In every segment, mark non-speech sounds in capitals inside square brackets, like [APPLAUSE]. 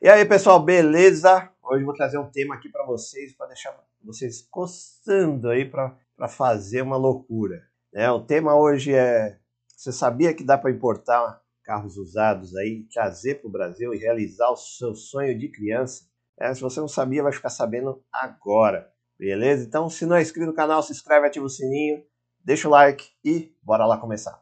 E aí, pessoal, beleza? Hoje eu vou trazer um tema aqui para vocês, para deixar vocês coçando aí para fazer uma loucura. Né? O tema hoje é: você sabia que dá para importar carros usados aí, trazer para o Brasil e realizar o seu sonho de criança? É, se você não sabia, vai ficar sabendo agora, beleza? Então, se não é inscrito no canal, se inscreve, ativa o sininho, deixa o like e bora lá começar.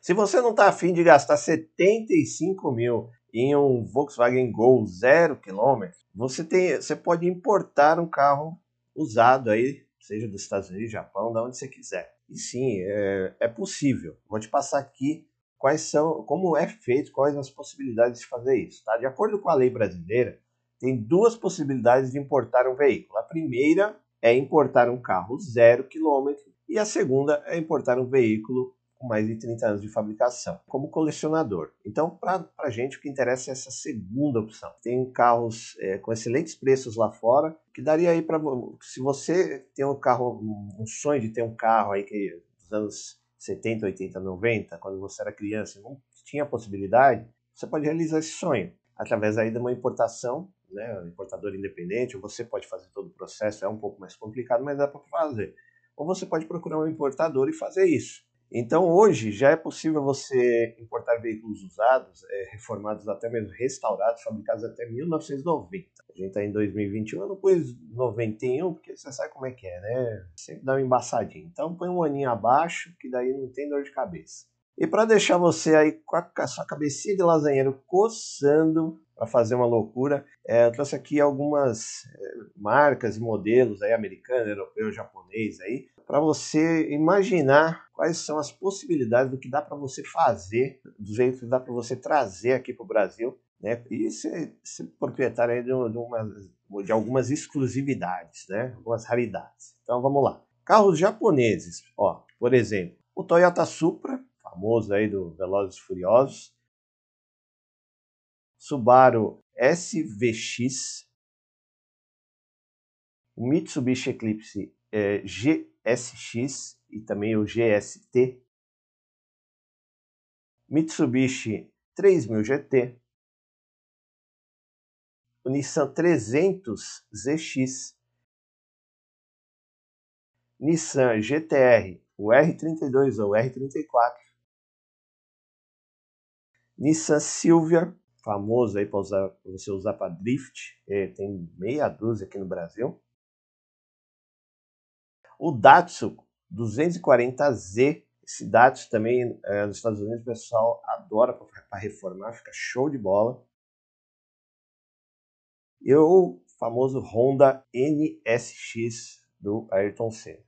Se você não está afim de gastar 75 mil em um Volkswagen Gol zero quilômetro, você, tem, você pode importar um carro usado aí, seja dos Estados Unidos, Japão, da onde você quiser. E sim, é, é possível. Vou te passar aqui quais são, como é feito, quais as possibilidades de fazer isso. Tá? De acordo com a lei brasileira, tem duas possibilidades de importar um veículo. A primeira é importar um carro zero quilômetro e a segunda é importar um veículo com mais de 30 anos de fabricação, como colecionador. Então, para a gente, o que interessa é essa segunda opção. Tem carros é, com excelentes preços lá fora, que daria aí para. Se você tem um carro, um sonho de ter um carro aí que dos anos 70, 80, 90, quando você era criança não tinha possibilidade, você pode realizar esse sonho através aí de uma importação, né, importador independente, ou você pode fazer todo o processo, é um pouco mais complicado, mas dá para fazer. Ou você pode procurar um importador e fazer isso. Então hoje já é possível você importar veículos usados, é, reformados até mesmo restaurados, fabricados até 1990. A gente está em 2021, eu não pus 91 porque você sabe como é que é, né? Sempre dá uma embaçadinha. Então põe um aninho abaixo que daí não tem dor de cabeça. E para deixar você aí com a sua cabecinha de lasanheiro coçando para fazer uma loucura, é, eu trouxe aqui algumas é, marcas e modelos aí americano, europeu, japonês aí, para você imaginar quais são as possibilidades do que dá para você fazer, do jeito que dá para você trazer aqui para o Brasil, né? E ser, ser proprietário de, de, uma, de algumas exclusividades, né? Algumas raridades. Então vamos lá. Carros japoneses, ó, por exemplo, o Toyota Supra, famoso aí do Velozes e Furiosos, Subaru SVX, o Mitsubishi Eclipse é, GSX e também o GST, Mitsubishi 3000 GT, o Nissan 300 ZX, Nissan GTR, o R32 ou R34, Nissan Silvia, famoso aí para você usar para drift, é, tem meia dúzia aqui no Brasil. O Datsun 240Z, esse Datsun também é, nos Estados Unidos o pessoal adora para reformar, fica show de bola. E o famoso Honda NSX do Ayrton Senna.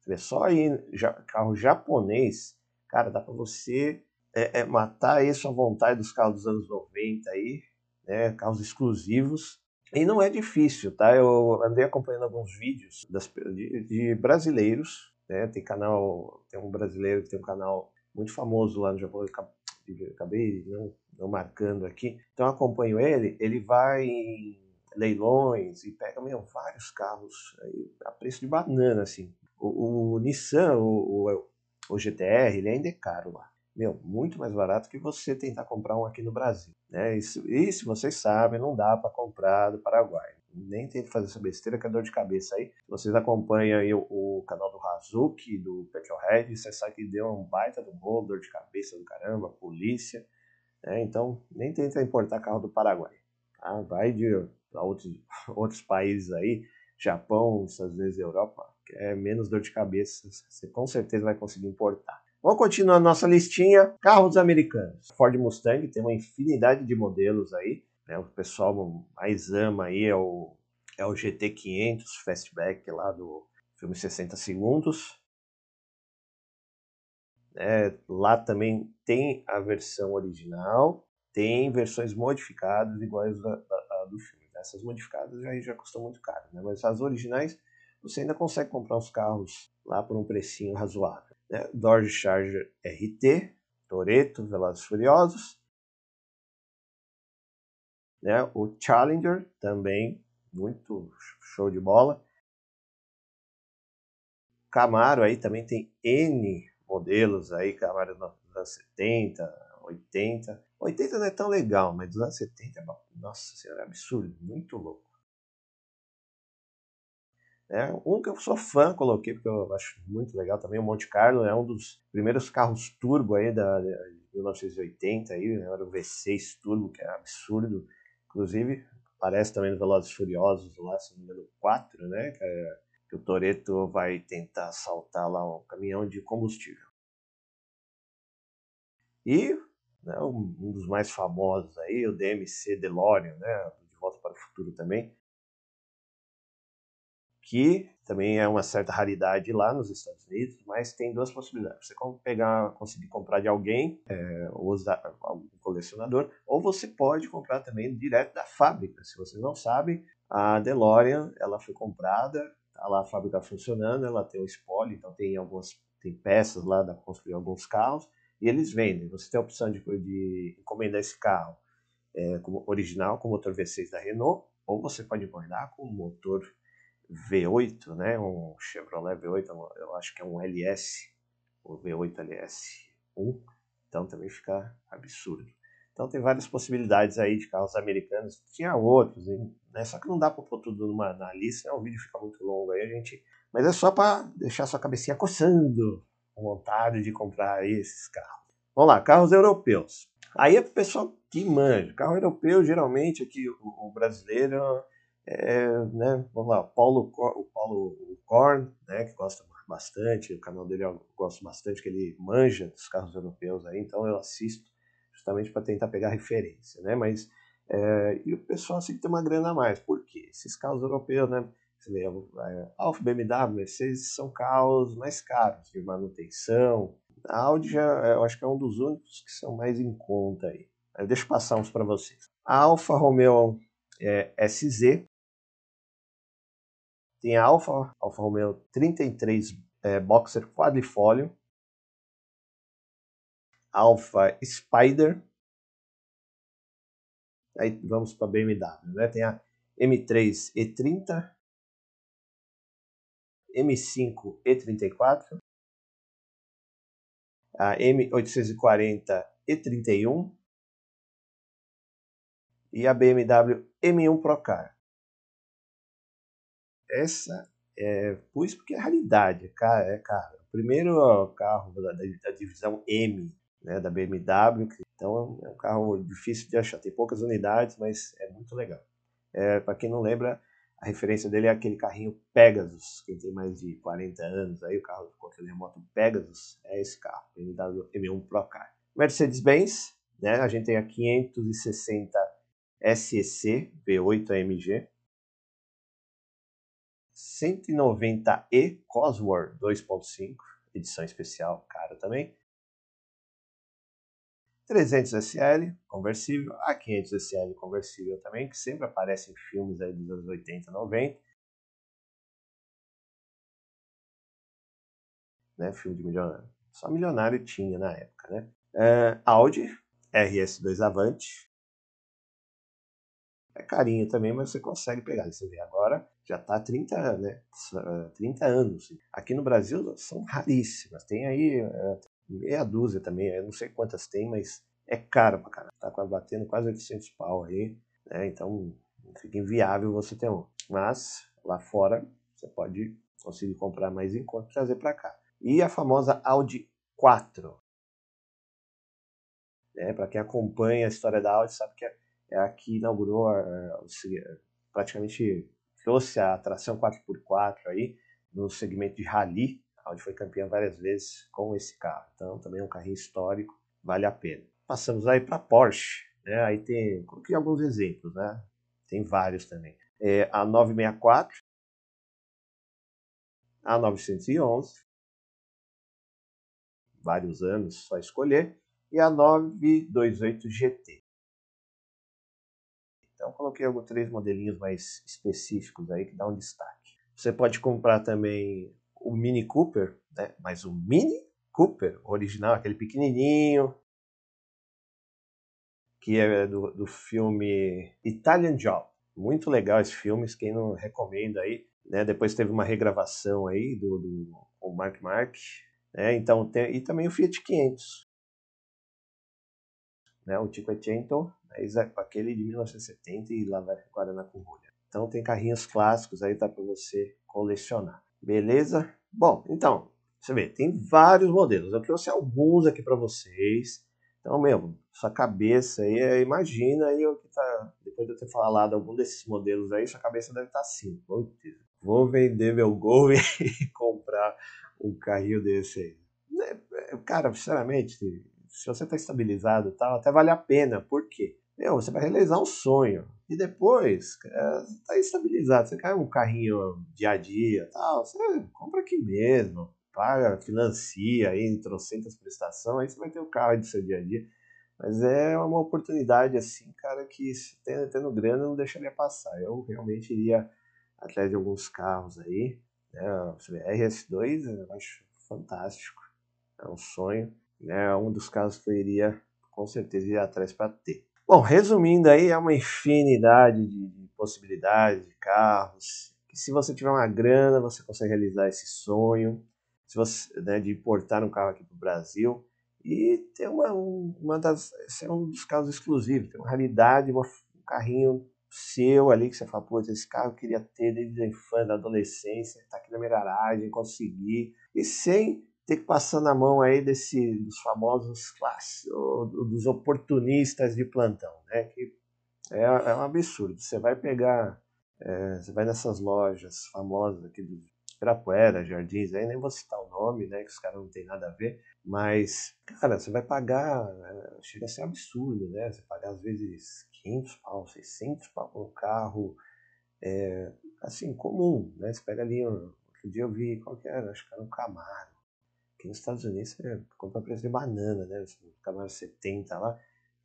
Você só aí, já, carro japonês, cara, dá para você é, é, matar isso à vontade dos carros dos anos 90 aí, né, carros exclusivos, e não é difícil, tá? Eu andei acompanhando alguns vídeos das, de, de, brasileiros, né? Tem canal, tem um brasileiro que tem um canal muito famoso lá no Japão, eu acabei não, não marcando aqui. Então acompanho ele, ele vai em leilões e pega meu, vários carros aí, a preço de banana, assim. O, o Nissan, o, o, o GTR, ele ainda é caro lá meu, muito mais barato que você tentar comprar um aqui no Brasil. Né? Isso, se vocês sabem, não dá para comprar do Paraguai. Nem tente fazer essa besteira que é dor de cabeça aí. Se vocês acompanham aí o, o canal do Hazuki, do Petrolhead, você sabe que deu um baita do bolo, dor de cabeça do caramba, polícia. Né? Então, nem tenta importar carro do Paraguai. Tá? Vai de outros, [LAUGHS] outros países aí, Japão, Unidos e Europa, que é menos dor de cabeça. Você com certeza vai conseguir importar. Vamos continuar nossa listinha. Carros americanos. Ford Mustang tem uma infinidade de modelos aí. Né? O pessoal mais ama aí é o, é o GT500 Fastback lá do filme 60 Segundos. É, lá também tem a versão original, tem versões modificadas iguais a, a, a do filme. Essas modificadas já, já custam muito caro, né? mas as originais você ainda consegue comprar os carros lá por um precinho razoável né? Dodge Charger RT, Toretto, Velozes Furiosos, né? o Challenger também, muito show de bola. Camaro aí também tem N modelos aí, Camaro dos anos 70, 80. 80 não é tão legal, mas dos anos 70 é, nossa senhora, é absurdo, muito louco. É, um que eu sou fã, coloquei porque eu acho muito legal também, o Monte Carlo é um dos primeiros carros turbo aí da, de 1980 aí, né, era o V6 turbo, que é absurdo. Inclusive, aparece também no Velozes Furiosos lá, se não me engano, 4, né, que, é, que o Toreto vai tentar assaltar lá um caminhão de combustível. E né, um, um dos mais famosos aí, o DMC DeLorean, né, de Volta para o Futuro também, que também é uma certa raridade lá nos Estados Unidos, mas tem duas possibilidades. Você pegar, conseguir comprar de alguém, é, ou usar algum colecionador, ou você pode comprar também direto da fábrica. Se você não sabe, a DeLorean ela foi comprada, tá lá a fábrica funcionando, ela tem o spoiler, então tem algumas tem peças lá para construir alguns carros e eles vendem. Você tem a opção de, de encomendar esse carro é, como original com motor V6 da Renault, ou você pode encomendar com motor V8, né? Um Chevrolet V8, eu acho que é um LS, o V8 LS1, então também fica absurdo. Então tem várias possibilidades aí de carros americanos. Tinha outros, né? Só que não dá para pôr tudo numa na lista, né? o vídeo fica muito longo aí, a gente. Mas é só para deixar sua cabecinha coçando, com vontade de comprar esses carros. Vamos lá, carros europeus. Aí é o pessoal que manja. Carro europeu, geralmente, aqui o, o brasileiro é, né, vamos lá, o Paulo, o Paulo Korn, né, que gosta bastante, o canal dele eu gosto bastante, que ele manja dos carros europeus aí, então eu assisto justamente para tentar pegar referência, né, mas é, e o pessoal assim tem uma grana a mais, por quê? Esses carros europeus, né, você vê, é, Alfa, BMW, Mercedes são carros mais caros de manutenção, a Audi já, eu acho que é um dos únicos que são mais em conta aí. Deixa eu passar uns para vocês. A Alfa Romeo é, SZ, tem a Alfa, Alfa Romeo 33 é, Boxer quadrifólio, Alfa Spider, aí vamos para BMW, né? Tem a M3 E30, M5 E34, a M840 E31 e a BMW M1 Procar essa é, pus porque é raridade, cara, é cara. O primeiro carro da, da, divisão M né, da BMW, então é um carro difícil de achar. Tem poucas unidades, mas é muito legal. É, Para quem não lembra, a referência dele é aquele carrinho Pegasus. Quem tem mais de 40 anos, aí o carro com aquele remoto Pegasus é esse carro, BMW M1 Procar. Mercedes-Benz, né, a gente tem a 560 SEC V8 AMG, 190E Cosworth 2.5, edição especial, cara também. 300 SL conversível, a 500 SL conversível também, que sempre aparece em filmes aí dos anos 80, 90. Né, filme de milionário. Só milionário tinha na época, né? Uh, Audi RS2 Avante, é carinho também, mas você consegue pegar. Você vê agora, já está há 30, né, 30 anos. Aqui no Brasil são raríssimas. Tem aí é, meia dúzia também, eu não sei quantas tem, mas é caro pra caramba. Tá batendo quase 800 pau aí, né? Então fica inviável você ter um. Mas lá fora você pode conseguir comprar mais em conta e trazer para cá. E a famosa Audi 4. Né? Para quem acompanha a história da Audi sabe que é é a que inaugurou, é, praticamente trouxe a tração 4x4 aí no segmento de rally, onde foi campeã várias vezes com esse carro. Então também é um carrinho histórico, vale a pena. Passamos aí para Porsche, né? Aí tem, coloquei alguns exemplos, né? Tem vários também. É a 964, a 911, vários anos só escolher, e a 928 GT. Então coloquei alguns três modelinhos mais específicos aí que dá um destaque. Você pode comprar também o Mini Cooper, né? Mas o Mini Cooper original, aquele pequenininho, que é do, do filme Italian Job. Muito legal esse filme, quem não recomenda aí. Né? Depois teve uma regravação aí do, do com Mark Mark. Né? Então, tem, e também o Fiat 500. Né? O Cinquecento, né? Aquele de 1970 e lá vai Guaraná com rolha. Então tem carrinhos clássicos aí tá para você colecionar. Beleza? Bom, então, você vê, tem vários modelos. Eu trouxe alguns aqui para vocês. Então, mesmo, sua cabeça aí, é, imagina aí o que tá. Depois de eu ter falado algum desses modelos aí, sua cabeça deve estar tá assim. Vou vender meu Gol [LAUGHS] e comprar um carrinho desse aí. Né, é, cara, sinceramente, se você está estabilizado e tal, até vale a pena. Por quê? Meu, você vai realizar um sonho. E depois, está estabilizado. Você quer um carrinho dia a dia tal, você compra aqui mesmo paga, financia aí em trocentas aí você vai ter o carro do seu dia a dia. Mas é uma oportunidade assim, cara, que tendo, tendo grana não deixaria passar. Eu realmente iria atrás de alguns carros aí. Né? RS2 eu acho fantástico, é um sonho. É um dos carros que eu iria com certeza ir atrás para ter. Bom, resumindo aí, é uma infinidade de possibilidades de carros. Que se você tiver uma grana, você consegue realizar esse sonho se você, né, de importar um carro aqui para o Brasil. E tem uma, uma das. Esse é um dos casos exclusivos. Tem uma realidade, uma, um carrinho seu ali que você fala, pô, esse carro eu queria ter desde a infância, da adolescência, tá aqui na minha garagem, consegui. E sem ter que passar na mão aí desse, dos famosos classes, dos oportunistas de plantão, né? Que é, é um absurdo. Você vai pegar, é, você vai nessas lojas famosas aqui do Ibirapuera, Jardins, aí nem vou citar o nome, né, que os caras não tem nada a ver, mas, cara, você vai pagar, né, chega a ser absurdo, né, você pagar às vezes 500 pau, 600 pau um carro, é, assim, comum, né, você pega ali, outro dia eu vi, qual que era, acho que era um Camaro, aqui nos Estados Unidos você compra preço de banana, né, o Camaro 70 lá,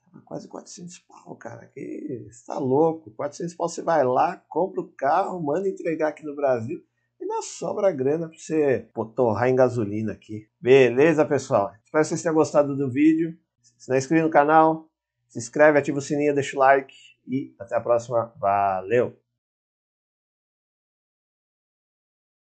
tava quase 400 pau, cara, que está louco, 400 pau você vai lá, compra o carro, manda entregar aqui no Brasil, ainda sobra grana para você pô, torrar em gasolina aqui. Beleza, pessoal? Espero que vocês tenham gostado do vídeo. Se não é inscrito no canal, se inscreve, ativa o sininho, deixa o like e até a próxima. Valeu!